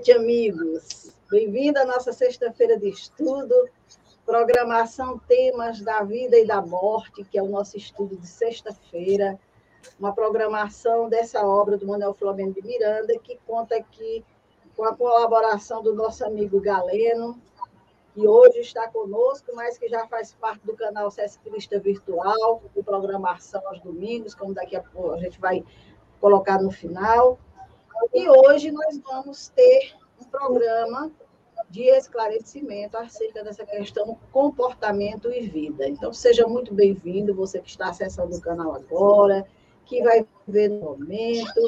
noite, amigos. Bem-vindo à nossa sexta-feira de estudo, programação Temas da Vida e da Morte, que é o nosso estudo de sexta-feira. Uma programação dessa obra do Manuel Flamengo de Miranda, que conta aqui com a colaboração do nosso amigo Galeno, que hoje está conosco, mas que já faz parte do canal Sesc Crista Virtual, de programação aos domingos, como daqui a pouco a gente vai colocar no final. E hoje nós vamos ter um programa de esclarecimento acerca dessa questão comportamento e vida. Então, seja muito bem-vindo, você que está acessando o canal agora, que vai ver no momento,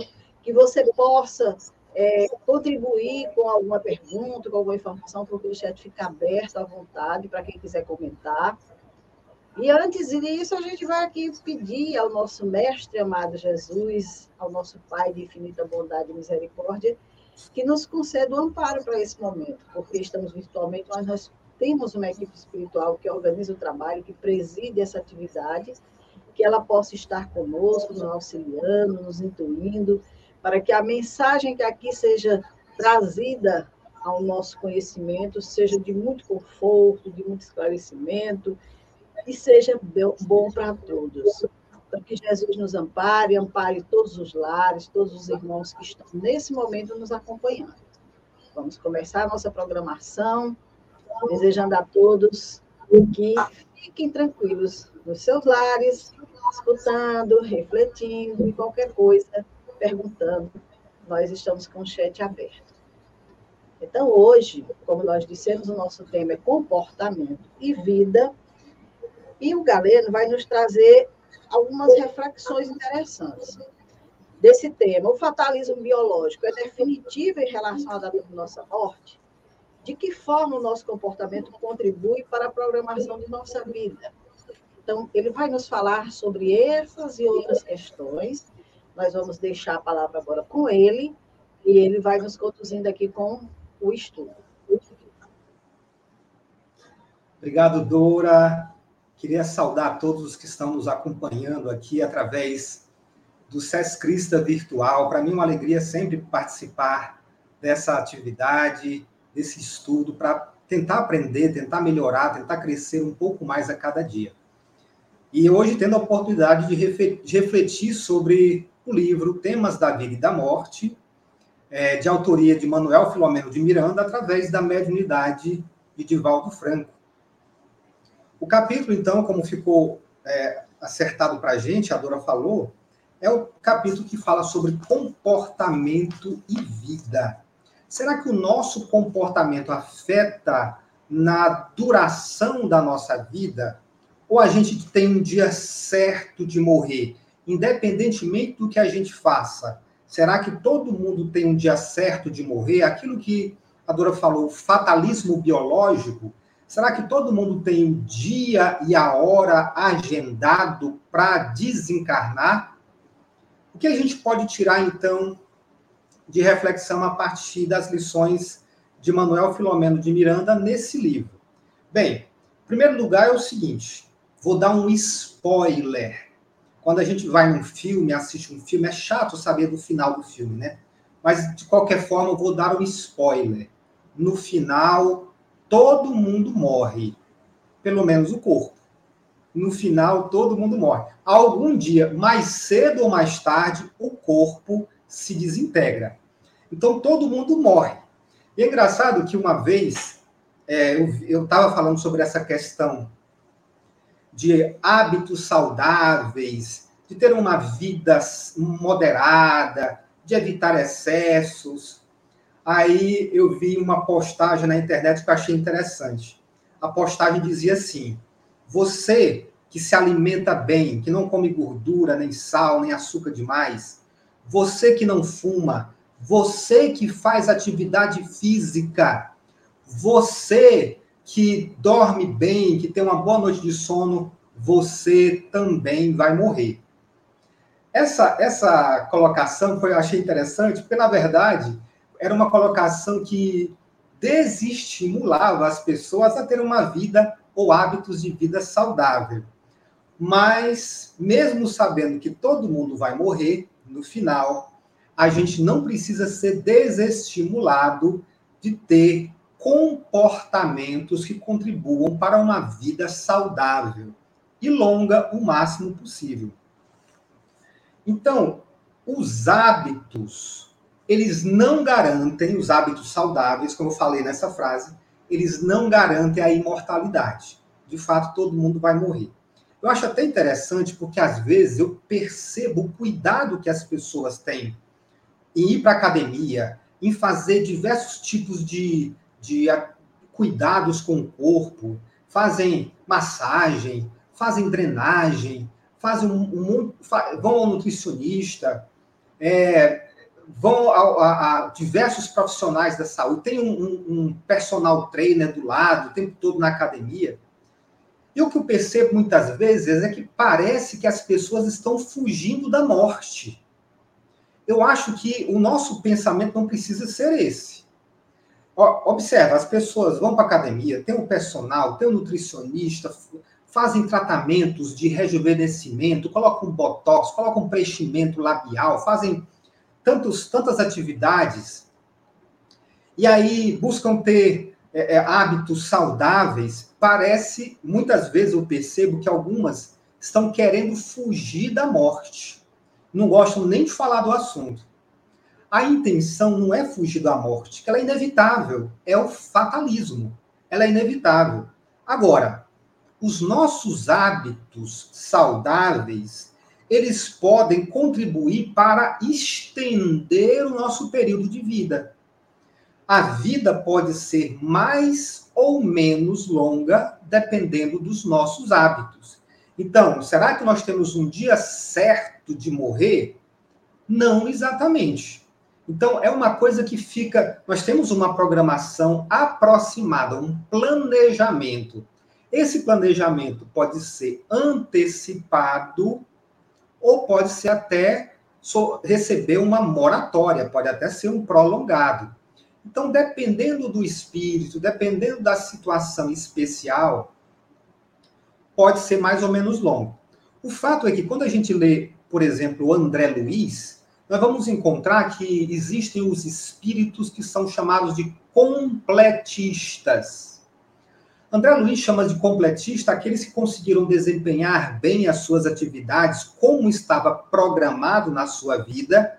que você possa é, contribuir com alguma pergunta, com alguma informação, porque o chat fica aberto à vontade para quem quiser comentar. E antes disso, a gente vai aqui pedir ao nosso mestre amado Jesus, ao nosso Pai de infinita bondade e misericórdia, que nos conceda o um amparo para esse momento, porque estamos virtualmente, mas nós temos uma equipe espiritual que organiza o trabalho, que preside essa atividade, que ela possa estar conosco, nos auxiliando, nos intuindo, para que a mensagem que aqui seja trazida ao nosso conhecimento seja de muito conforto, de muito esclarecimento, e seja bom para todos. Então, que Jesus nos ampare, ampare todos os lares, todos os irmãos que estão nesse momento nos acompanhando. Vamos começar a nossa programação, desejando a todos que fiquem tranquilos nos seus lares, escutando, refletindo e qualquer coisa, perguntando. Nós estamos com o chat aberto. Então, hoje, como nós dissemos, o nosso tema é comportamento e vida. E o Galeno vai nos trazer algumas reflexões interessantes desse tema. O fatalismo biológico é definitivo em relação à data de nossa morte? De que forma o nosso comportamento contribui para a programação de nossa vida? Então, ele vai nos falar sobre essas e outras questões. Nós vamos deixar a palavra agora com ele e ele vai nos conduzindo aqui com o estudo. Obrigado, Dora. Queria saudar todos os que estão nos acompanhando aqui através do SES Crista Virtual. Para mim é uma alegria sempre participar dessa atividade, desse estudo, para tentar aprender, tentar melhorar, tentar crescer um pouco mais a cada dia. E hoje tendo a oportunidade de refletir sobre o livro Temas da Vida e da Morte, é, de autoria de Manuel Filomeno de Miranda, através da mediunidade de Divaldo Franco. O capítulo, então, como ficou é, acertado para a gente, a Dora falou, é o capítulo que fala sobre comportamento e vida. Será que o nosso comportamento afeta na duração da nossa vida? Ou a gente tem um dia certo de morrer, independentemente do que a gente faça? Será que todo mundo tem um dia certo de morrer? Aquilo que a Dora falou, fatalismo biológico, Será que todo mundo tem o dia e a hora agendado para desencarnar? O que a gente pode tirar, então, de reflexão a partir das lições de Manuel Filomeno de Miranda nesse livro? Bem, em primeiro lugar é o seguinte: vou dar um spoiler. Quando a gente vai num filme, assiste um filme, é chato saber do final do filme, né? Mas, de qualquer forma, eu vou dar um spoiler. No final, todo mundo morre, pelo menos o corpo. No final, todo mundo morre. Algum dia, mais cedo ou mais tarde, o corpo se desintegra. Então, todo mundo morre. E é engraçado que uma vez é, eu estava falando sobre essa questão de hábitos saudáveis, de ter uma vida moderada, de evitar excessos, Aí eu vi uma postagem na internet que eu achei interessante. A postagem dizia assim: você que se alimenta bem, que não come gordura, nem sal, nem açúcar demais, você que não fuma, você que faz atividade física, você que dorme bem, que tem uma boa noite de sono, você também vai morrer. Essa, essa colocação foi, eu achei interessante, porque, na verdade, era uma colocação que desestimulava as pessoas a ter uma vida ou hábitos de vida saudável. Mas, mesmo sabendo que todo mundo vai morrer, no final, a gente não precisa ser desestimulado de ter comportamentos que contribuam para uma vida saudável e longa o máximo possível. Então, os hábitos, eles não garantem, os hábitos saudáveis, como eu falei nessa frase, eles não garantem a imortalidade. De fato, todo mundo vai morrer. Eu acho até interessante porque, às vezes, eu percebo o cuidado que as pessoas têm em ir para a academia, em fazer diversos tipos de, de cuidados com o corpo, fazem massagem, fazem drenagem, fazem um, um vão ao nutricionista, é, vão a, a, a, diversos profissionais da saúde, tem um, um, um, personal trainer do lado, o tempo todo na academia. E o que eu percebo muitas vezes é que parece que as pessoas estão fugindo da morte. Eu acho que o nosso pensamento não precisa ser esse. Observa, as pessoas vão para a academia, tem um personal, tem um nutricionista, fazem tratamentos de rejuvenescimento, colocam botox, colocam preenchimento labial, fazem tantos, tantas atividades, e aí buscam ter é, é, hábitos saudáveis, parece, muitas vezes eu percebo que algumas estão querendo fugir da morte. Não gostam nem de falar do assunto. A intenção não é fugir da morte, que ela é inevitável, é o fatalismo. Ela é inevitável. Agora, os nossos hábitos saudáveis, eles podem contribuir para estender o nosso período de vida. A vida pode ser mais ou menos longa, dependendo dos nossos hábitos. Então, será que nós temos um dia certo de morrer? Não exatamente. Então, é uma coisa que fica. Nós temos uma programação aproximada, um planejamento esse planejamento pode ser antecipado ou pode ser até receber uma moratória, pode até ser um prolongado. Então, dependendo do espírito, dependendo da situação especial, pode ser mais ou menos longo. O fato é que quando a gente lê, por exemplo, o André Luiz, nós vamos encontrar que existem os espíritos que são chamados de completistas. André Luiz chama de completista aqueles que conseguiram desempenhar bem as suas atividades como estava programado na sua vida,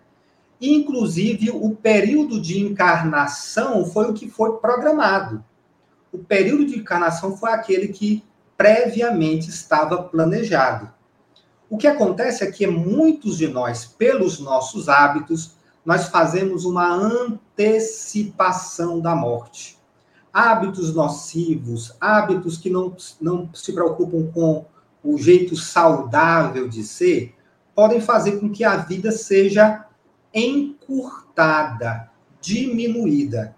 inclusive o período de encarnação foi o que foi programado. O período de encarnação foi aquele que previamente estava planejado. O que acontece é que muitos de nós, pelos nossos hábitos, nós fazemos uma antecipação da morte hábitos nocivos, hábitos que não, não se preocupam com o jeito saudável de ser, podem fazer com que a vida seja encurtada, diminuída.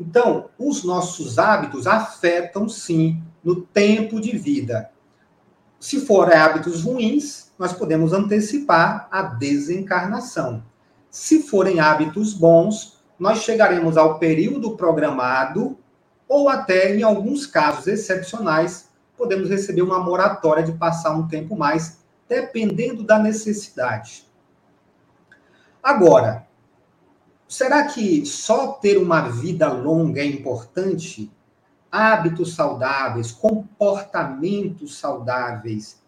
Então, os nossos hábitos afetam sim no tempo de vida. Se forem hábitos ruins, nós podemos antecipar a desencarnação. Se forem hábitos bons, nós chegaremos ao período programado ou até, em alguns casos excepcionais, podemos receber uma moratória de passar um tempo mais, dependendo da necessidade. Agora, será que só ter uma vida longa é importante? Hábitos saudáveis, comportamentos saudáveis.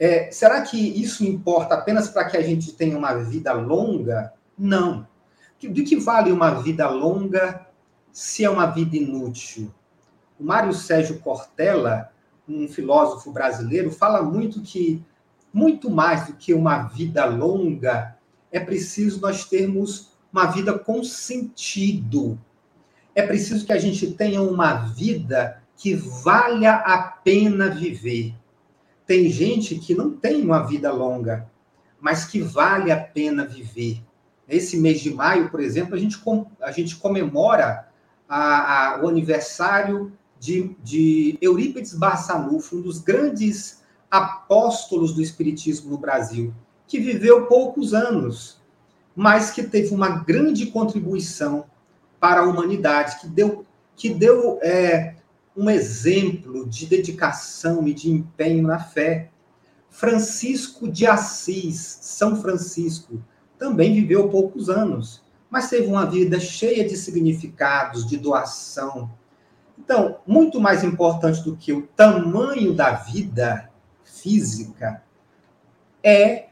É, será que isso importa apenas para que a gente tenha uma vida longa? Não. De que vale uma vida longa se é uma vida inútil. O Mário Sérgio Cortella, um filósofo brasileiro, fala muito que, muito mais do que uma vida longa, é preciso nós termos uma vida com sentido. É preciso que a gente tenha uma vida que valha a pena viver. Tem gente que não tem uma vida longa, mas que vale a pena viver. Esse mês de maio, por exemplo, a gente, a gente comemora a, a, o aniversário de, de Eurípides Barçanufo, um dos grandes apóstolos do Espiritismo no Brasil, que viveu poucos anos, mas que teve uma grande contribuição para a humanidade, que deu, que deu é, um exemplo de dedicação e de empenho na fé. Francisco de Assis, São Francisco, também viveu poucos anos, mas teve uma vida cheia de significados, de doação. Então, muito mais importante do que o tamanho da vida física é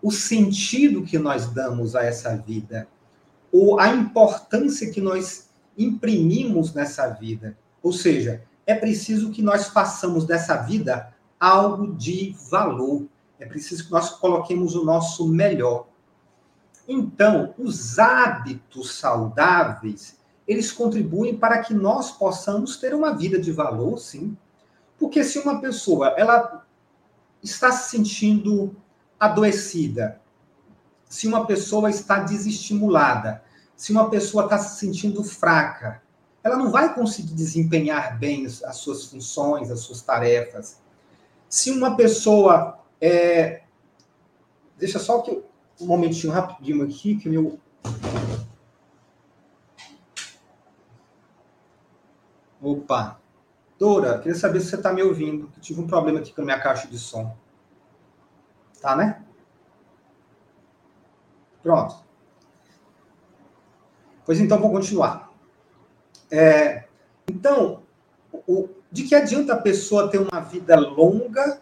o sentido que nós damos a essa vida, ou a importância que nós imprimimos nessa vida. Ou seja, é preciso que nós façamos dessa vida algo de valor. É preciso que nós coloquemos o nosso melhor. Então, os hábitos saudáveis, eles contribuem para que nós possamos ter uma vida de valor, sim. Porque se uma pessoa, ela está se sentindo adoecida, se uma pessoa está desestimulada, se uma pessoa está se sentindo fraca, ela não vai conseguir desempenhar bem as suas funções, as suas tarefas. Se uma pessoa. É... Deixa só que um momentinho rapidinho aqui, que meu. Opa! Dora, queria saber se você está me ouvindo. Eu tive um problema aqui com a minha caixa de som. Tá, né? Pronto. Pois então, vou continuar. É, então, o, de que adianta a pessoa ter uma vida longa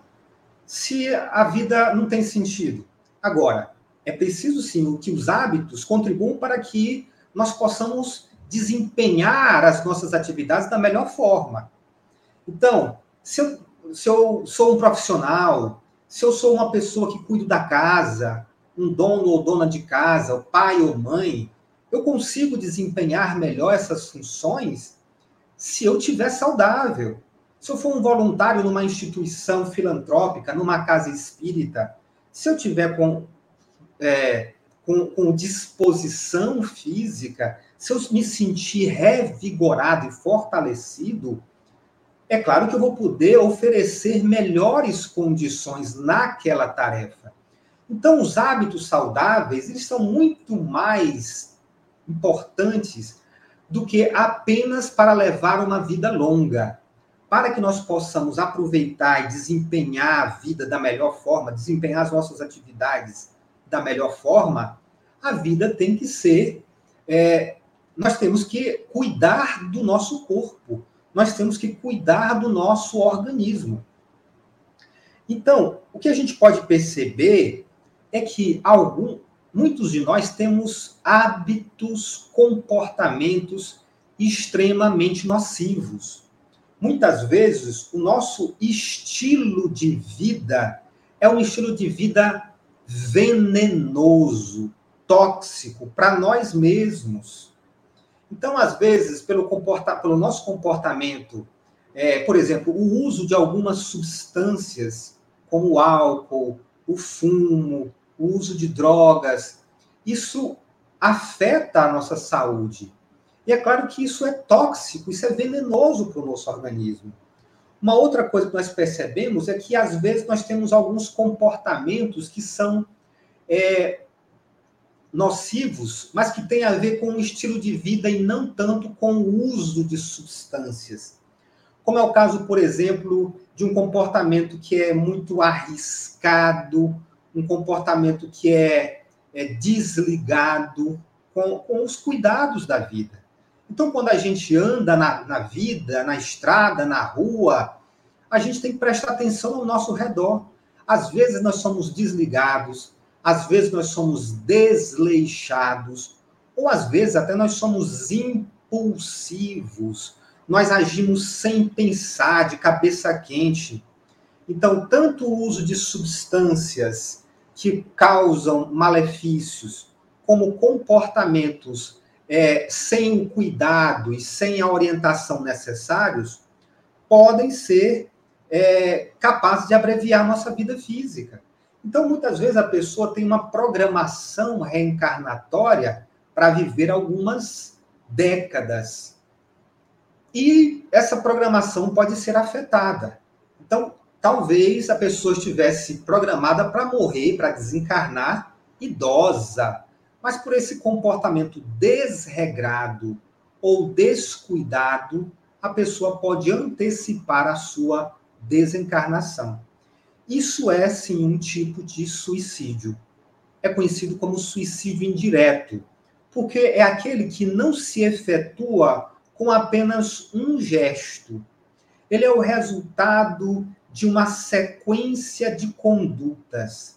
se a vida não tem sentido? Agora, é preciso sim que os hábitos contribuam para que nós possamos desempenhar as nossas atividades da melhor forma. Então, se eu, se eu sou um profissional, se eu sou uma pessoa que cuido da casa, um dono ou dona de casa, o pai ou mãe, eu consigo desempenhar melhor essas funções se eu tiver saudável. Se eu for um voluntário numa instituição filantrópica, numa casa espírita, se eu tiver com, é, com, com disposição física, se eu me sentir revigorado e fortalecido, é claro que eu vou poder oferecer melhores condições naquela tarefa. Então, os hábitos saudáveis, eles são muito mais importantes do que apenas para levar uma vida longa. Para que nós possamos aproveitar e desempenhar a vida da melhor forma, desempenhar as nossas atividades da melhor forma, a vida tem que ser. É, nós temos que cuidar do nosso corpo nós temos que cuidar do nosso organismo. Então, o que a gente pode perceber é que algum, muitos de nós temos hábitos, comportamentos extremamente nocivos. Muitas vezes, o nosso estilo de vida é um estilo de vida venenoso, tóxico para nós mesmos. Então, às vezes, pelo, comporta pelo nosso comportamento, é, por exemplo, o uso de algumas substâncias, como o álcool, o fumo, o uso de drogas, isso afeta a nossa saúde. E é claro que isso é tóxico, isso é venenoso para o nosso organismo. Uma outra coisa que nós percebemos é que, às vezes, nós temos alguns comportamentos que são é, nocivos, mas que têm a ver com o estilo de vida e não tanto com o uso de substâncias. Como é o caso, por exemplo, de um comportamento que é muito arriscado, um comportamento que é, é desligado com, com os cuidados da vida. Então, quando a gente anda na, na vida, na estrada, na rua, a gente tem que prestar atenção ao nosso redor. Às vezes nós somos desligados, às vezes nós somos desleixados, ou às vezes até nós somos impulsivos, nós agimos sem pensar, de cabeça quente. Então, tanto o uso de substâncias que causam malefícios, como comportamentos é, sem o cuidado e sem a orientação necessários, podem ser é, capazes de abreviar nossa vida física. Então, muitas vezes, a pessoa tem uma programação reencarnatória para viver algumas décadas. E essa programação pode ser afetada. Então, talvez a pessoa estivesse programada para morrer, para desencarnar, idosa, mas por esse comportamento desregrado ou descuidado, a pessoa pode antecipar a sua desencarnação. Isso é, sim, um tipo de suicídio. é conhecido como suicídio indireto, porque é aquele que não se efetua com apenas um gesto. Ele é o resultado de uma sequência de condutas.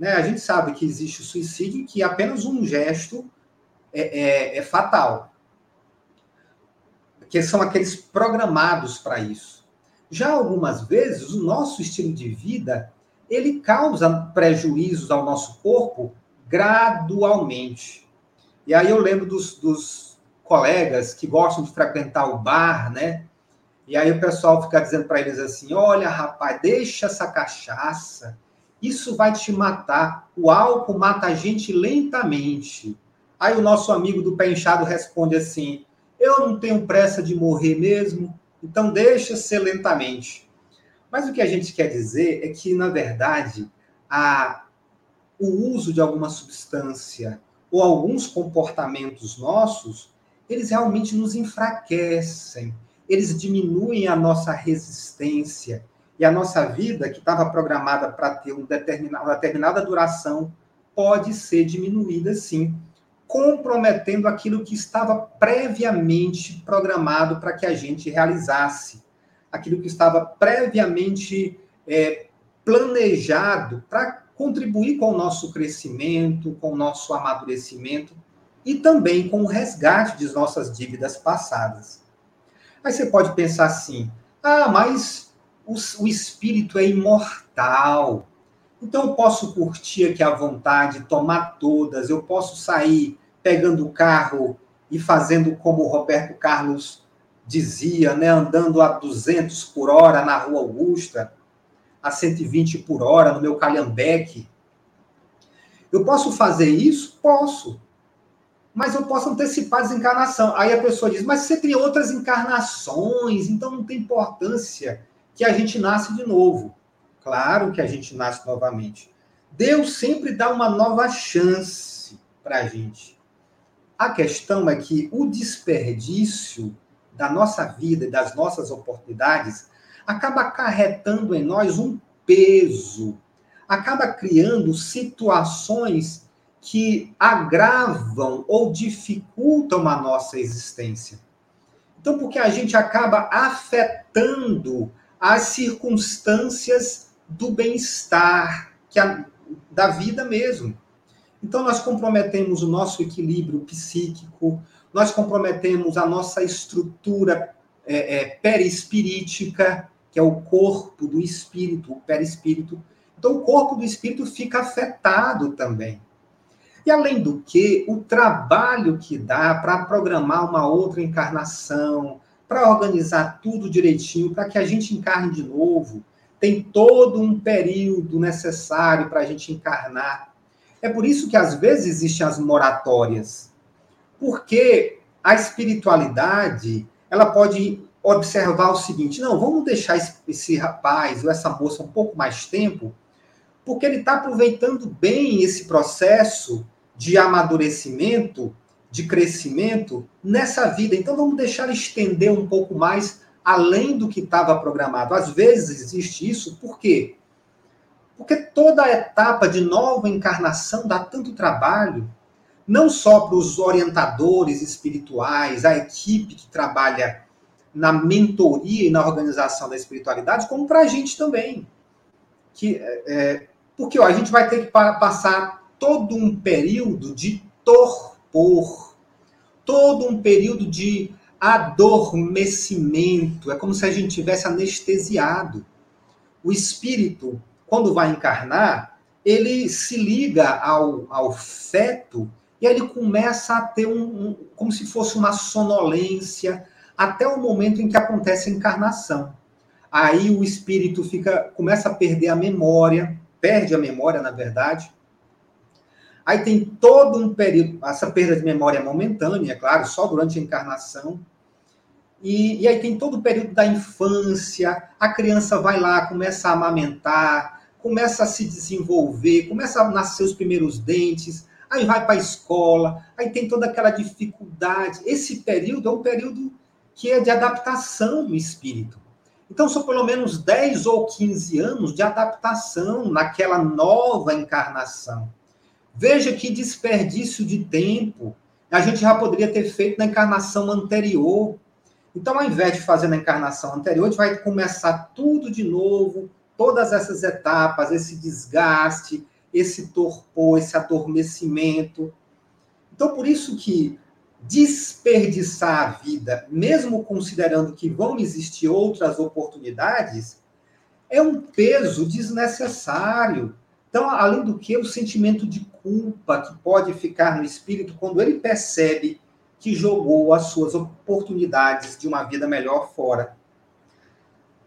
Né? A gente sabe que existe o suicídio que apenas um gesto é, é, é fatal. Que são aqueles programados para isso. Já algumas vezes, o nosso estilo de vida ele causa prejuízos ao nosso corpo gradualmente. E aí eu lembro dos, dos colegas que gostam de frequentar o bar, né? E aí o pessoal fica dizendo para eles assim: olha, rapaz, deixa essa cachaça, isso vai te matar. O álcool mata a gente lentamente. Aí o nosso amigo do pé inchado responde assim: eu não tenho pressa de morrer mesmo, então deixa ser lentamente. Mas o que a gente quer dizer é que, na verdade, a, o uso de alguma substância ou alguns comportamentos nossos, eles realmente nos enfraquecem, eles diminuem a nossa resistência e a nossa vida, que estava programada para ter um determinado, uma determinada duração, pode ser diminuída sim, comprometendo aquilo que estava previamente programado para que a gente realizasse aquilo que estava previamente é, planejado para contribuir com o nosso crescimento, com o nosso amadurecimento e também com o resgate de nossas dívidas passadas. Aí você pode pensar assim: ah, mas o, o espírito é imortal. Então eu posso curtir aqui à vontade, tomar todas, eu posso sair pegando o carro e fazendo como o Roberto Carlos dizia, né, andando a 200 por hora na Rua Augusta, a 120 por hora no meu calhambeque. Eu posso fazer isso? Posso. Mas eu posso antecipar a desencarnação. Aí a pessoa diz, mas você tem outras encarnações, então não tem importância que a gente nasce de novo. Claro que a gente nasce novamente. Deus sempre dá uma nova chance para a gente. A questão é que o desperdício da nossa vida e das nossas oportunidades acaba acarretando em nós um peso, acaba criando situações que agravam ou dificultam a nossa existência. Então, porque a gente acaba afetando as circunstâncias do bem-estar, que a, da vida mesmo. Então, nós comprometemos o nosso equilíbrio psíquico, nós comprometemos a nossa estrutura é, é, perispirítica, que é o corpo do espírito, o perispírito. Então, o corpo do espírito fica afetado também. E, além do que, o trabalho que dá para programar uma outra encarnação, para organizar tudo direitinho, para que a gente encarne de novo, tem todo um período necessário para a gente encarnar. É por isso que, às vezes, existem as moratórias porque a espiritualidade, ela pode observar o seguinte: não, vamos deixar esse rapaz ou essa moça um pouco mais tempo, porque ele está aproveitando bem esse processo de amadurecimento, de crescimento nessa vida. Então vamos deixar estender um pouco mais além do que estava programado. Às vezes existe isso, por quê? Porque toda etapa de nova encarnação dá tanto trabalho, não só para os orientadores espirituais, a equipe que trabalha na mentoria e na organização da espiritualidade, como para a gente também. Que, é, é, porque ó, a gente vai ter que passar todo um período de torpor, todo um período de adormecimento. É como se a gente tivesse anestesiado. O espírito, quando vai encarnar, ele se liga ao, ao feto e ele começa a ter um, um, como se fosse uma sonolência até o momento em que acontece a encarnação. Aí o espírito fica, começa a perder a memória, perde a memória, na verdade. Aí tem todo um período, essa perda de memória é momentânea, claro, só durante a encarnação. E, e, aí tem todo o período da infância, a criança vai lá, começa a amamentar, começa a se desenvolver, começa a nascer os primeiros dentes, aí vai para a escola, aí tem toda aquela dificuldade. Esse período é um período que é de adaptação do espírito. Então, são pelo menos 10 ou 15 anos de adaptação naquela nova encarnação. Veja que desperdício de tempo. A gente já poderia ter feito na encarnação anterior. Então, ao invés de fazer na encarnação anterior, a gente vai começar tudo de novo, todas essas etapas, esse desgaste, esse torpor, esse adormecimento. Então, por isso que desperdiçar a vida, mesmo considerando que vão existir outras oportunidades, é um peso desnecessário. Então, além do que, o sentimento de culpa que pode ficar no espírito quando ele percebe que jogou as suas oportunidades de uma vida melhor fora.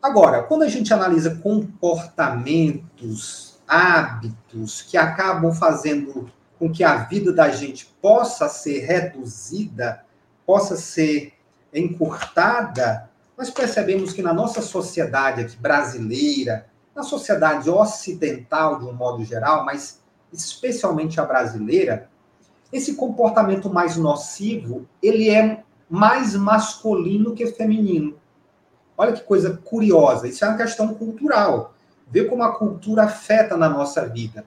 Agora, quando a gente analisa comportamentos, hábitos que acabam fazendo com que a vida da gente possa ser reduzida, possa ser encurtada, nós percebemos que na nossa sociedade aqui brasileira, na sociedade ocidental de um modo geral, mas especialmente a brasileira, esse comportamento mais nocivo, ele é mais masculino que feminino. Olha que coisa curiosa, isso é uma questão cultural. Vê como a cultura afeta na nossa vida.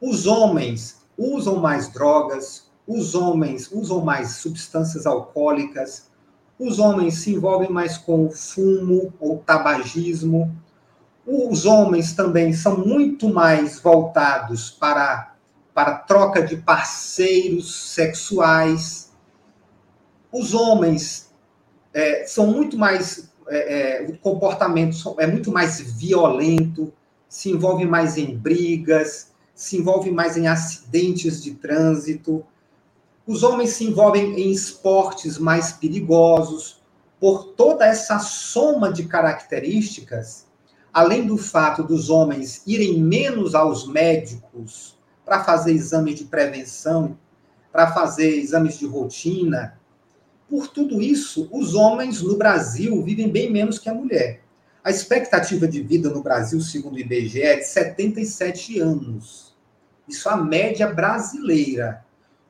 Os homens usam mais drogas, os homens usam mais substâncias alcoólicas, os homens se envolvem mais com fumo ou tabagismo, os homens também são muito mais voltados para, para troca de parceiros sexuais. Os homens é, são muito mais. É, é, o comportamento é muito mais violento, se envolve mais em brigas, se envolve mais em acidentes de trânsito. Os homens se envolvem em esportes mais perigosos. Por toda essa soma de características, além do fato dos homens irem menos aos médicos para fazer exames de prevenção, para fazer exames de rotina, por tudo isso, os homens no Brasil vivem bem menos que a mulher. A expectativa de vida no Brasil, segundo o IBGE, é de 77 anos. Isso é a média brasileira.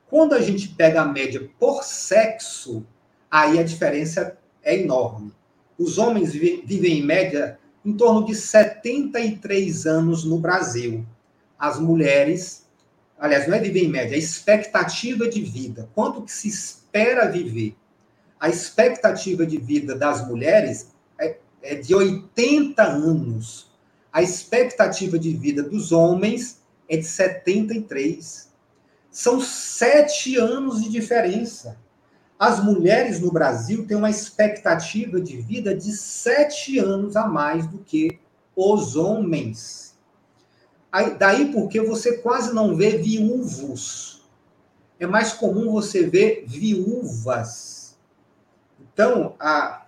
Quando a gente pega a média por sexo, aí a diferença é enorme. Os homens vivem em média em torno de 73 anos no Brasil. As mulheres, aliás, não é viver em média, é expectativa de vida. Quanto que se espera viver? A expectativa de vida das mulheres é, é de 80 anos. A expectativa de vida dos homens é de 73. São sete anos de diferença. As mulheres no Brasil têm uma expectativa de vida de sete anos a mais do que os homens. Aí, daí porque você quase não vê viúvos. É mais comum você ver viúvas. Então, a,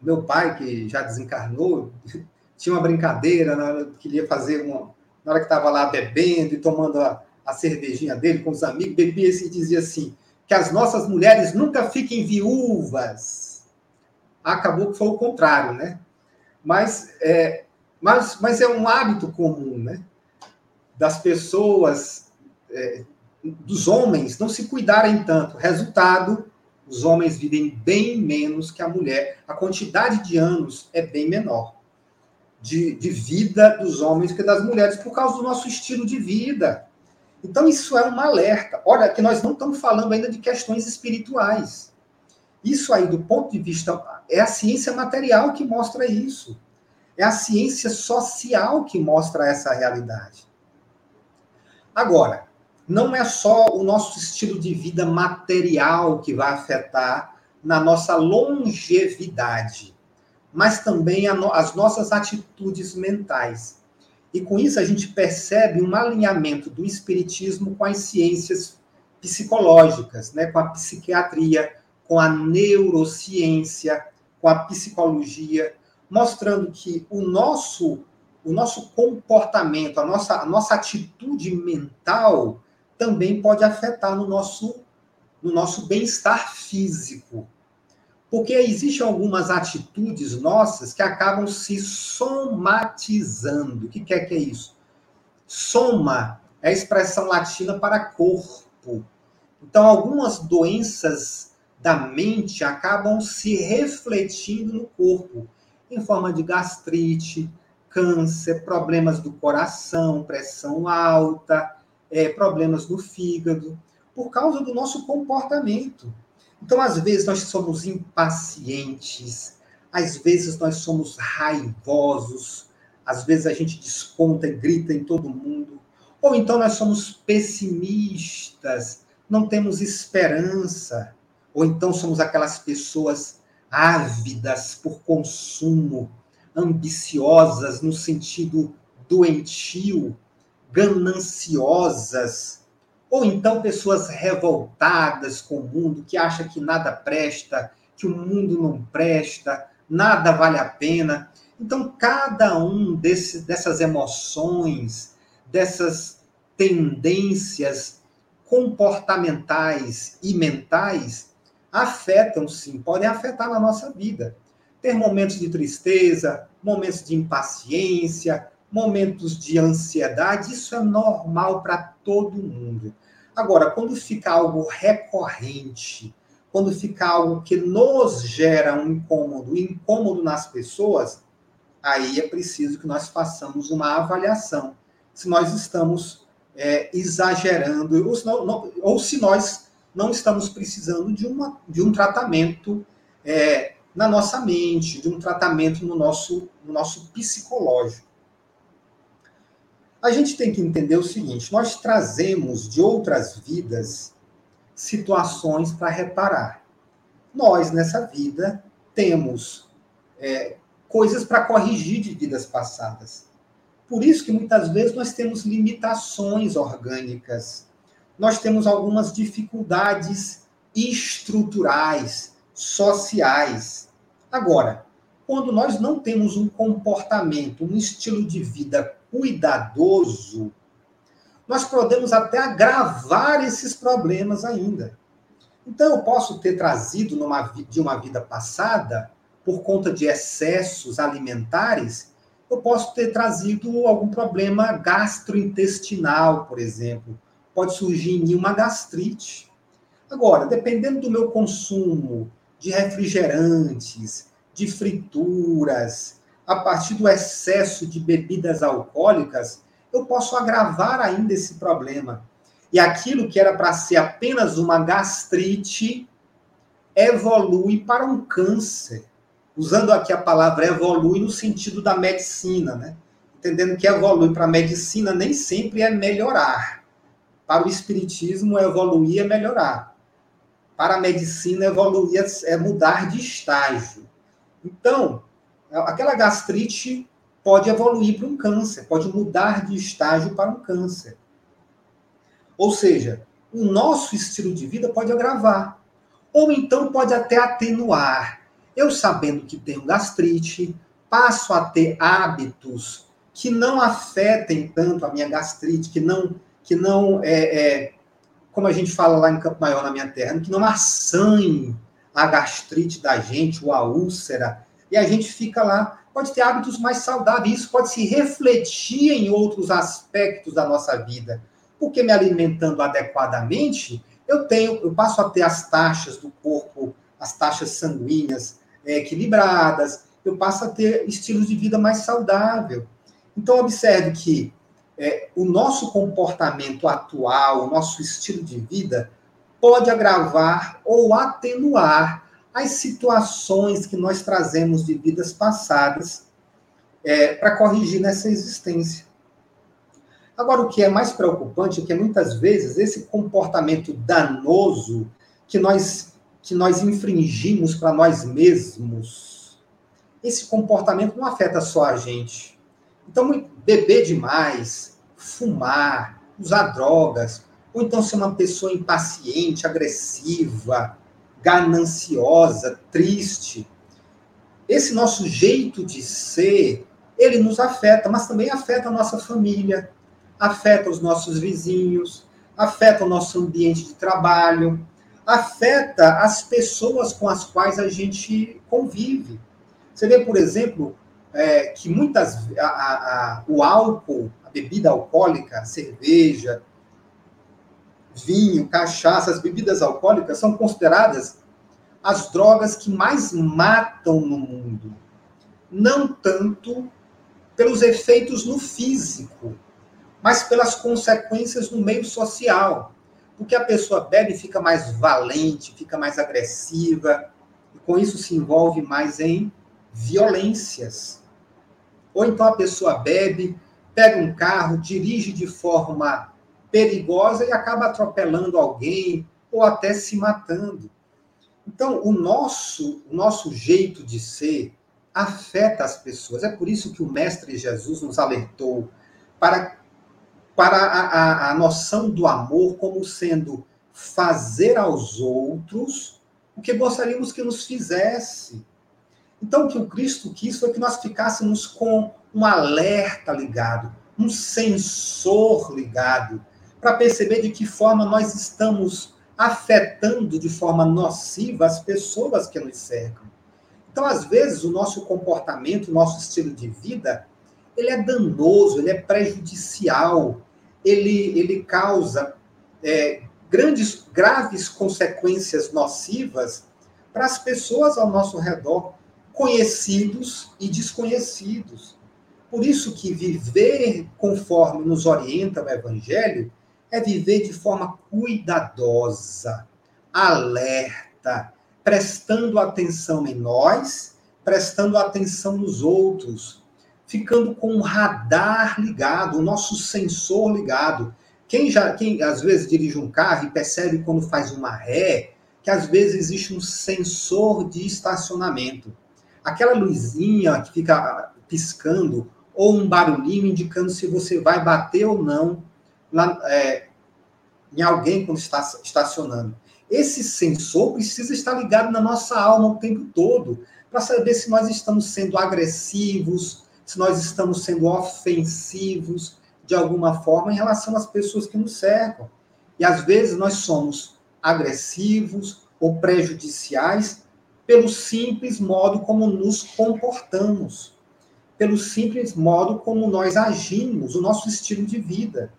meu pai, que já desencarnou, tinha uma brincadeira, na queria fazer uma. Na hora que estava lá bebendo e tomando a, a cervejinha dele com os amigos, bebia e dizia assim: que as nossas mulheres nunca fiquem viúvas. Acabou que foi o contrário, né? Mas é, mas, mas é um hábito comum, né? Das pessoas, é, dos homens, não se cuidarem tanto. Resultado, os homens vivem bem menos que a mulher. A quantidade de anos é bem menor de, de vida dos homens que das mulheres, por causa do nosso estilo de vida. Então, isso é um alerta. Olha, que nós não estamos falando ainda de questões espirituais. Isso aí, do ponto de vista. É a ciência material que mostra isso. É a ciência social que mostra essa realidade. Agora, não é só o nosso estilo de vida material que vai afetar na nossa longevidade, mas também as nossas atitudes mentais. E com isso a gente percebe um alinhamento do espiritismo com as ciências psicológicas, né, com a psiquiatria, com a neurociência, com a psicologia, mostrando que o nosso o nosso comportamento, a nossa, a nossa atitude mental também pode afetar no nosso no nosso bem-estar físico. Porque existem algumas atitudes nossas que acabam se somatizando. O que é que é isso? Soma é a expressão latina para corpo. Então, algumas doenças da mente acabam se refletindo no corpo, em forma de gastrite, câncer, problemas do coração, pressão alta, é, problemas no fígado, por causa do nosso comportamento. Então, às vezes, nós somos impacientes, às vezes, nós somos raivosos, às vezes, a gente desconta e grita em todo mundo, ou então nós somos pessimistas, não temos esperança, ou então somos aquelas pessoas ávidas por consumo, ambiciosas no sentido doentio, gananciosas, ou então pessoas revoltadas com o mundo, que acham que nada presta, que o mundo não presta, nada vale a pena. Então, cada um desse, dessas emoções, dessas tendências comportamentais e mentais afetam sim, podem afetar na nossa vida. Ter momentos de tristeza, momentos de impaciência, momentos de ansiedade, isso é normal para todo mundo. Agora, quando fica algo recorrente, quando fica algo que nos gera um incômodo, incômodo nas pessoas, aí é preciso que nós façamos uma avaliação. Se nós estamos é, exagerando, ou se, não, ou se nós não estamos precisando de, uma, de um tratamento é, na nossa mente, de um tratamento no nosso, no nosso psicológico. A gente tem que entender o seguinte: nós trazemos de outras vidas situações para reparar. Nós, nessa vida, temos é, coisas para corrigir de vidas passadas. Por isso que muitas vezes nós temos limitações orgânicas nós temos algumas dificuldades estruturais, sociais. Agora, quando nós não temos um comportamento, um estilo de vida cuidadoso, nós podemos até agravar esses problemas ainda. Então, eu posso ter trazido numa, de uma vida passada, por conta de excessos alimentares, eu posso ter trazido algum problema gastrointestinal, por exemplo, pode surgir em mim uma gastrite. Agora, dependendo do meu consumo de refrigerantes, de frituras, a partir do excesso de bebidas alcoólicas, eu posso agravar ainda esse problema. E aquilo que era para ser apenas uma gastrite evolui para um câncer. Usando aqui a palavra evolui no sentido da medicina, né? Entendendo que evolui para a medicina nem sempre é melhorar para o espiritismo, evoluir é melhorar. Para a medicina, evoluir é mudar de estágio. Então, aquela gastrite pode evoluir para um câncer, pode mudar de estágio para um câncer. Ou seja, o nosso estilo de vida pode agravar, ou então pode até atenuar. Eu sabendo que tenho gastrite, passo a ter hábitos que não afetem tanto a minha gastrite, que não que não é, é, como a gente fala lá em Campo Maior, na minha terra, que não assanhe a gastrite da gente, ou a úlcera, e a gente fica lá, pode ter hábitos mais saudáveis, isso pode se refletir em outros aspectos da nossa vida, porque me alimentando adequadamente, eu tenho, eu passo a ter as taxas do corpo, as taxas sanguíneas é, equilibradas, eu passo a ter estilos de vida mais saudável. Então, observe que é, o nosso comportamento atual, o nosso estilo de vida, pode agravar ou atenuar as situações que nós trazemos de vidas passadas é, para corrigir nessa existência. Agora, o que é mais preocupante é que muitas vezes esse comportamento danoso que nós, que nós infringimos para nós mesmos, esse comportamento não afeta só a gente. Então, beber demais, fumar, usar drogas, ou então ser uma pessoa impaciente, agressiva, gananciosa, triste. Esse nosso jeito de ser, ele nos afeta, mas também afeta a nossa família, afeta os nossos vizinhos, afeta o nosso ambiente de trabalho, afeta as pessoas com as quais a gente convive. Você vê, por exemplo, é, que muitas a, a, a, o álcool bebida alcoólica, cerveja, vinho, cachaça, as bebidas alcoólicas são consideradas as drogas que mais matam no mundo. Não tanto pelos efeitos no físico, mas pelas consequências no meio social. Porque a pessoa bebe e fica mais valente, fica mais agressiva, e com isso se envolve mais em violências. Ou então a pessoa bebe, pega um carro, dirige de forma perigosa e acaba atropelando alguém ou até se matando. Então, o nosso, o nosso jeito de ser afeta as pessoas. É por isso que o Mestre Jesus nos alertou para, para a, a, a noção do amor como sendo fazer aos outros o que gostaríamos que nos fizesse. Então, o que o Cristo quis foi que nós ficássemos com um alerta ligado, um sensor ligado, para perceber de que forma nós estamos afetando de forma nociva as pessoas que nos cercam. Então, às vezes, o nosso comportamento, o nosso estilo de vida, ele é danoso, ele é prejudicial, ele, ele causa é, grandes, graves consequências nocivas para as pessoas ao nosso redor, conhecidos e desconhecidos. Por isso que viver conforme nos orienta o Evangelho é viver de forma cuidadosa, alerta, prestando atenção em nós, prestando atenção nos outros, ficando com o radar ligado, o nosso sensor ligado. Quem já, quem às vezes dirige um carro e percebe quando faz uma ré, que às vezes existe um sensor de estacionamento. Aquela luzinha que fica piscando ou um barulhinho indicando se você vai bater ou não é, em alguém quando está estacionando. Esse sensor precisa estar ligado na nossa alma o tempo todo, para saber se nós estamos sendo agressivos, se nós estamos sendo ofensivos de alguma forma em relação às pessoas que nos cercam. E às vezes nós somos agressivos ou prejudiciais pelo simples modo como nos comportamos, pelo simples modo como nós agimos, o nosso estilo de vida.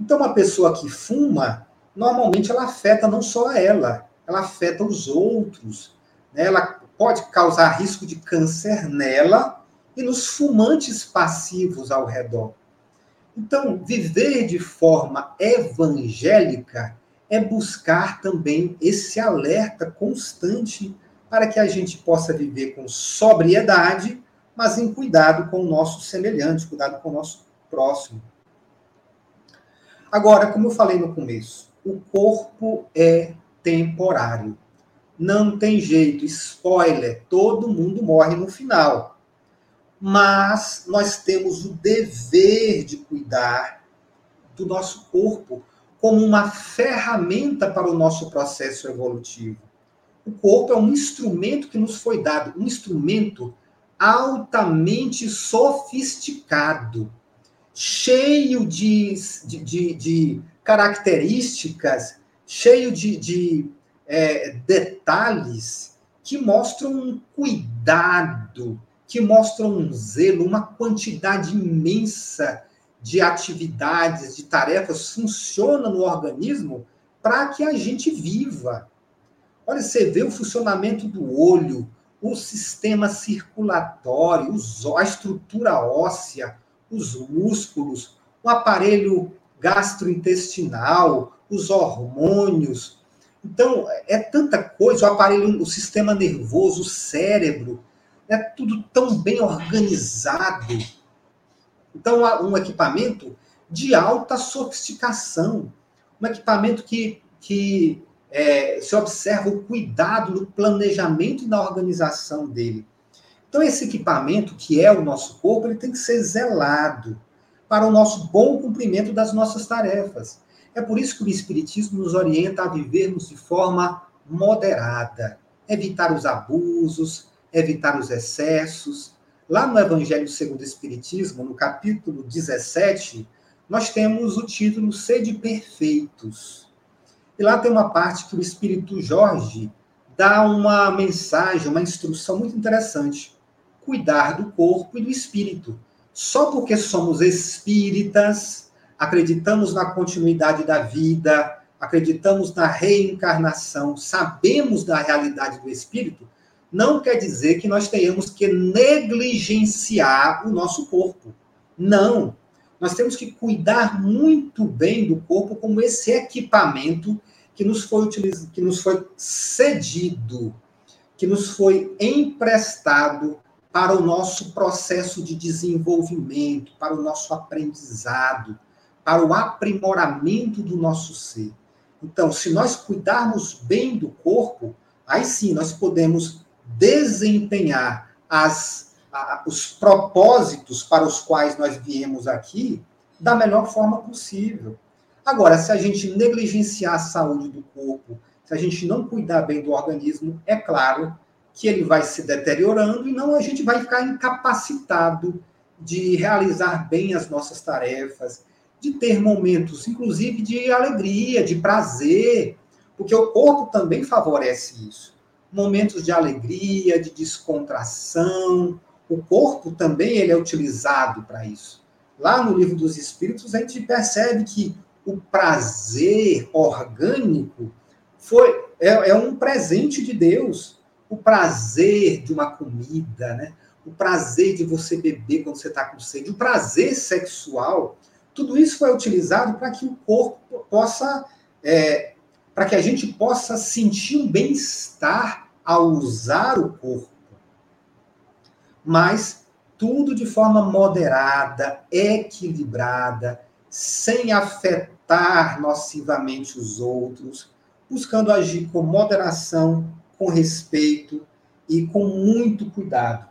Então, uma pessoa que fuma, normalmente ela afeta não só ela, ela afeta os outros. Né? Ela pode causar risco de câncer nela e nos fumantes passivos ao redor. Então, viver de forma evangélica é buscar também esse alerta constante para que a gente possa viver com sobriedade, mas em cuidado com o nosso semelhante, cuidado com o nosso próximo. Agora, como eu falei no começo, o corpo é temporário. Não tem jeito, spoiler, todo mundo morre no final. Mas nós temos o dever de cuidar do nosso corpo como uma ferramenta para o nosso processo evolutivo. O corpo é um instrumento que nos foi dado, um instrumento altamente sofisticado cheio de, de, de, de características, cheio de, de é, detalhes que mostram um cuidado, que mostram um zelo, uma quantidade imensa de atividades, de tarefas funciona no organismo para que a gente viva. Olha, você vê o funcionamento do olho, o sistema circulatório, a estrutura óssea, os músculos, o aparelho gastrointestinal, os hormônios. Então, é tanta coisa, o aparelho, o sistema nervoso, o cérebro, é tudo tão bem organizado. Então, um equipamento de alta sofisticação, um equipamento que, que é, se observa o cuidado no planejamento e na organização dele. Então, esse equipamento, que é o nosso corpo, ele tem que ser zelado para o nosso bom cumprimento das nossas tarefas. É por isso que o Espiritismo nos orienta a vivermos de forma moderada, evitar os abusos, evitar os excessos. Lá no Evangelho segundo o Espiritismo, no capítulo 17, nós temos o título Sede Perfeitos. E lá tem uma parte que o Espírito Jorge dá uma mensagem, uma instrução muito interessante cuidar do corpo e do espírito. Só porque somos espíritas, acreditamos na continuidade da vida, acreditamos na reencarnação, sabemos da realidade do espírito, não quer dizer que nós tenhamos que negligenciar o nosso corpo. Não. nós temos que cuidar muito bem do corpo como esse equipamento que nos foi utilizado, que nos foi cedido, que nos foi emprestado para o nosso processo de desenvolvimento, para o nosso aprendizado, para o aprimoramento do nosso ser. Então, se nós cuidarmos bem do corpo, aí sim nós podemos desempenhar as, a, os propósitos para os quais nós viemos aqui da melhor forma possível. Agora, se a gente negligenciar a saúde do corpo, se a gente não cuidar bem do organismo, é claro que ele vai se deteriorando e não a gente vai ficar incapacitado de realizar bem as nossas tarefas, de ter momentos, inclusive, de alegria, de prazer, porque o corpo também favorece isso. Momentos de alegria, de descontração. O corpo também ele é utilizado para isso. Lá no livro dos Espíritos, a gente percebe que o prazer orgânico foi é, é um presente de Deus. O prazer de uma comida, né? o prazer de você beber quando você está com sede, o prazer sexual, tudo isso foi utilizado para que o corpo possa, é, para que a gente possa sentir um bem-estar ao usar o corpo. Mas tudo de forma moderada, equilibrada, sem afetar nocivamente os outros, buscando agir com moderação, com respeito e com muito cuidado.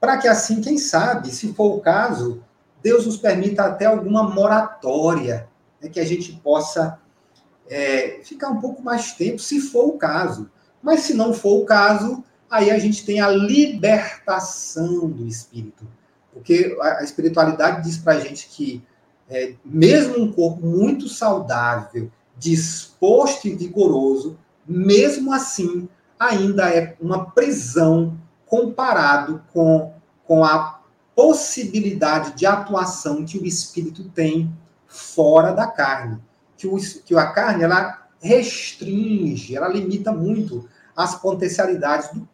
Para que assim, quem sabe, se for o caso, Deus nos permita até alguma moratória, né, que a gente possa é, ficar um pouco mais tempo, se for o caso. Mas se não for o caso, aí a gente tem a libertação do espírito. Porque a espiritualidade diz para a gente que, é, mesmo um corpo muito saudável, disposto e vigoroso, mesmo assim, ainda é uma prisão comparado com, com a possibilidade de atuação que o espírito tem fora da carne. Que, o, que a carne ela restringe, ela limita muito as potencialidades do,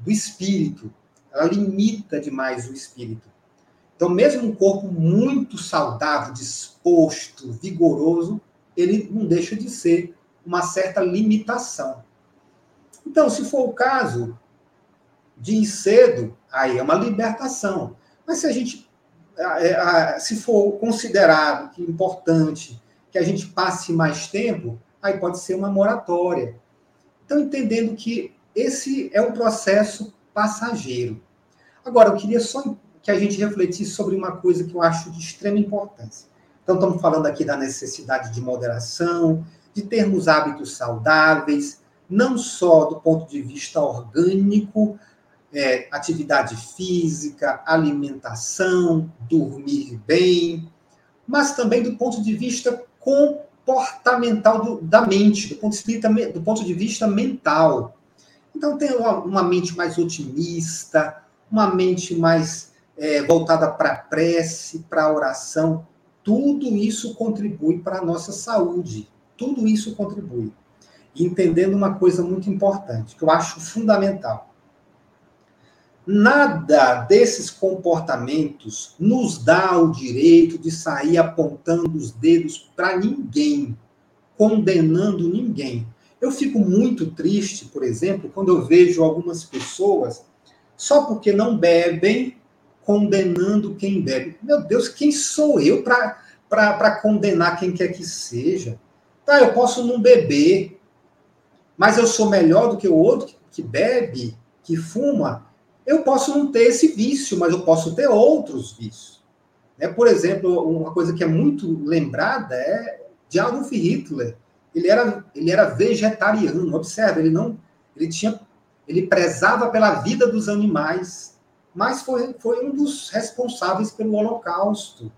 do espírito. Ela limita demais o espírito. Então, mesmo um corpo muito saudável, disposto, vigoroso, ele não deixa de ser uma certa limitação. Então, se for o caso de ir cedo, aí é uma libertação. Mas se a gente, se for considerado é importante que a gente passe mais tempo, aí pode ser uma moratória. Então, entendendo que esse é um processo passageiro. Agora, eu queria só que a gente refletisse sobre uma coisa que eu acho de extrema importância. Então, estamos falando aqui da necessidade de moderação, de termos hábitos saudáveis, não só do ponto de vista orgânico, é, atividade física, alimentação, dormir bem, mas também do ponto de vista comportamental do, da mente, do ponto, de vista, do ponto de vista mental. Então, tem uma, uma mente mais otimista, uma mente mais é, voltada para a prece, para a oração, tudo isso contribui para a nossa saúde. Tudo isso contribui. E entendendo uma coisa muito importante, que eu acho fundamental. Nada desses comportamentos nos dá o direito de sair apontando os dedos para ninguém, condenando ninguém. Eu fico muito triste, por exemplo, quando eu vejo algumas pessoas, só porque não bebem, condenando quem bebe. Meu Deus, quem sou eu para condenar quem quer que seja? Tá, eu posso não beber, mas eu sou melhor do que o outro que, bebe, que fuma. Eu posso não ter esse vício, mas eu posso ter outros vícios. É, por exemplo, uma coisa que é muito lembrada é de Adolf Hitler. Ele era, ele era vegetariano. Observe, ele não, ele tinha, ele prezava pela vida dos animais mas foi, foi um dos responsáveis pelo Holocausto.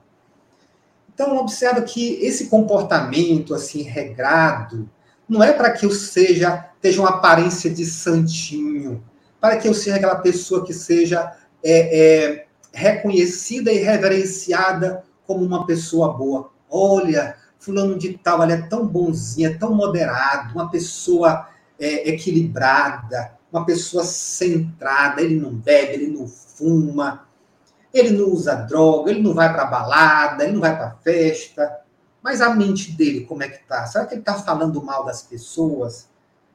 Então, observa que esse comportamento assim regrado não é para que eu seja tenha uma aparência de santinho, para que eu seja aquela pessoa que seja é, é, reconhecida e reverenciada como uma pessoa boa. Olha, fulano de tal, ele é tão bonzinho, é tão moderado, uma pessoa é, equilibrada, uma pessoa centrada, ele não bebe, ele não fuma. ele não usa droga, ele não vai para balada, ele não vai para festa. Mas a mente dele, como é que tá? Será que ele está falando mal das pessoas?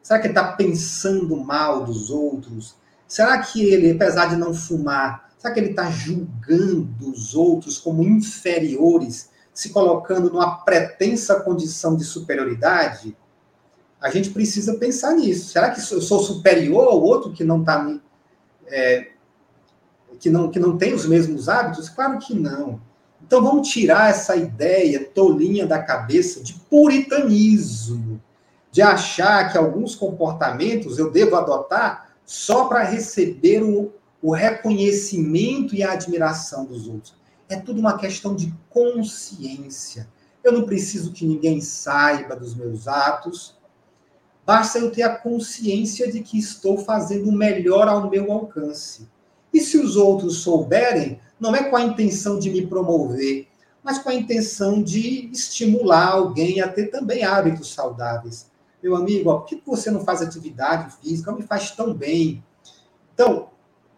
Será que ele está pensando mal dos outros? Será que ele, apesar de não fumar, será que ele está julgando os outros como inferiores, se colocando numa pretensa condição de superioridade? A gente precisa pensar nisso. Será que eu sou superior ao outro que não está é, que não que não tem os mesmos hábitos? Claro que não. Então vamos tirar essa ideia tolinha da cabeça de puritanismo de achar que alguns comportamentos eu devo adotar só para receber o, o reconhecimento e a admiração dos outros. É tudo uma questão de consciência. Eu não preciso que ninguém saiba dos meus atos. Basta eu ter a consciência de que estou fazendo o melhor ao meu alcance. E se os outros souberem, não é com a intenção de me promover, mas com a intenção de estimular alguém a ter também hábitos saudáveis meu amigo, ó, por que você não faz atividade física? Me faz tão bem. Então,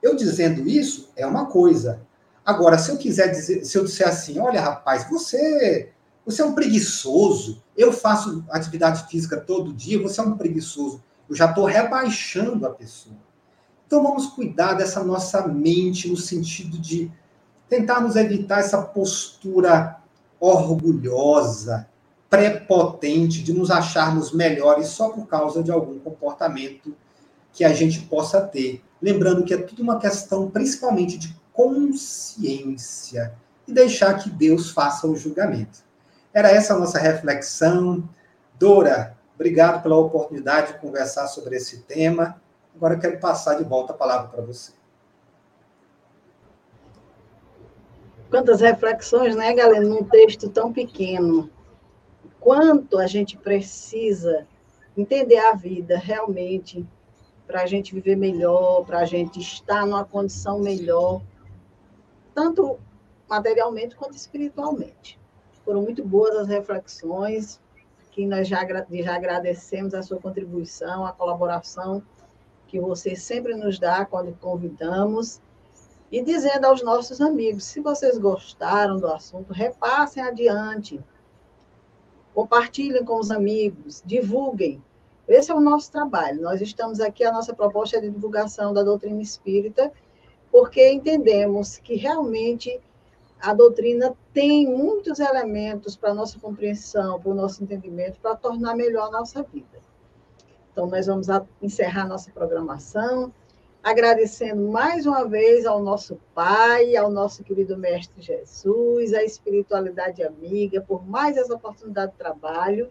eu dizendo isso é uma coisa. Agora, se eu quiser dizer, se eu disser assim, olha, rapaz, você, você é um preguiçoso. Eu faço atividade física todo dia, você é um preguiçoso. Eu já estou rebaixando a pessoa. Então, vamos cuidar dessa nossa mente no sentido de tentarmos evitar essa postura orgulhosa, prepotente de nos acharmos melhores só por causa de algum comportamento que a gente possa ter. Lembrando que é tudo uma questão principalmente de consciência e deixar que Deus faça o julgamento. Era essa a nossa reflexão. Dora, obrigado pela oportunidade de conversar sobre esse tema. Agora eu quero passar de volta a palavra para você. Quantas reflexões, né, galera, num texto tão pequeno quanto a gente precisa entender a vida realmente para a gente viver melhor, para a gente estar numa condição melhor, tanto materialmente quanto espiritualmente. Foram muito boas as reflexões, que nós já, já agradecemos a sua contribuição, a colaboração que você sempre nos dá quando convidamos. E dizendo aos nossos amigos, se vocês gostaram do assunto, repassem adiante compartilhem com os amigos, divulguem. Esse é o nosso trabalho. Nós estamos aqui, a nossa proposta é de divulgação da doutrina espírita, porque entendemos que realmente a doutrina tem muitos elementos para a nossa compreensão, para o nosso entendimento, para tornar melhor a nossa vida. Então, nós vamos encerrar nossa programação agradecendo mais uma vez ao nosso Pai, ao nosso querido Mestre Jesus, à espiritualidade amiga, por mais essa oportunidade de trabalho,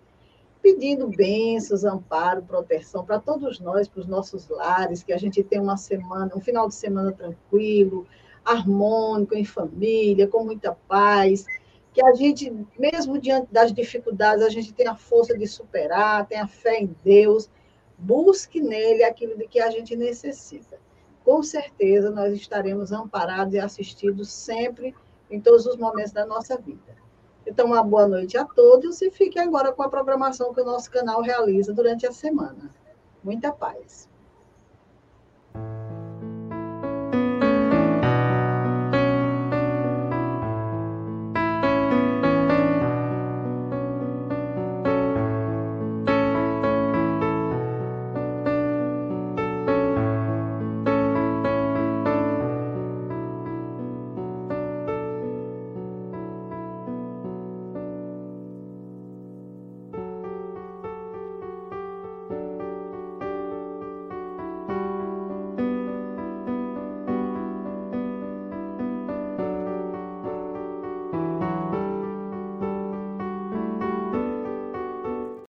pedindo bênçãos, amparo, proteção para todos nós, para os nossos lares, que a gente tenha uma semana, um final de semana tranquilo, harmônico, em família, com muita paz, que a gente, mesmo diante das dificuldades, a gente tenha a força de superar, tenha fé em Deus, busque nele aquilo de que a gente necessita. Com certeza nós estaremos amparados e assistidos sempre, em todos os momentos da nossa vida. Então, uma boa noite a todos e fiquem agora com a programação que o nosso canal realiza durante a semana. Muita paz.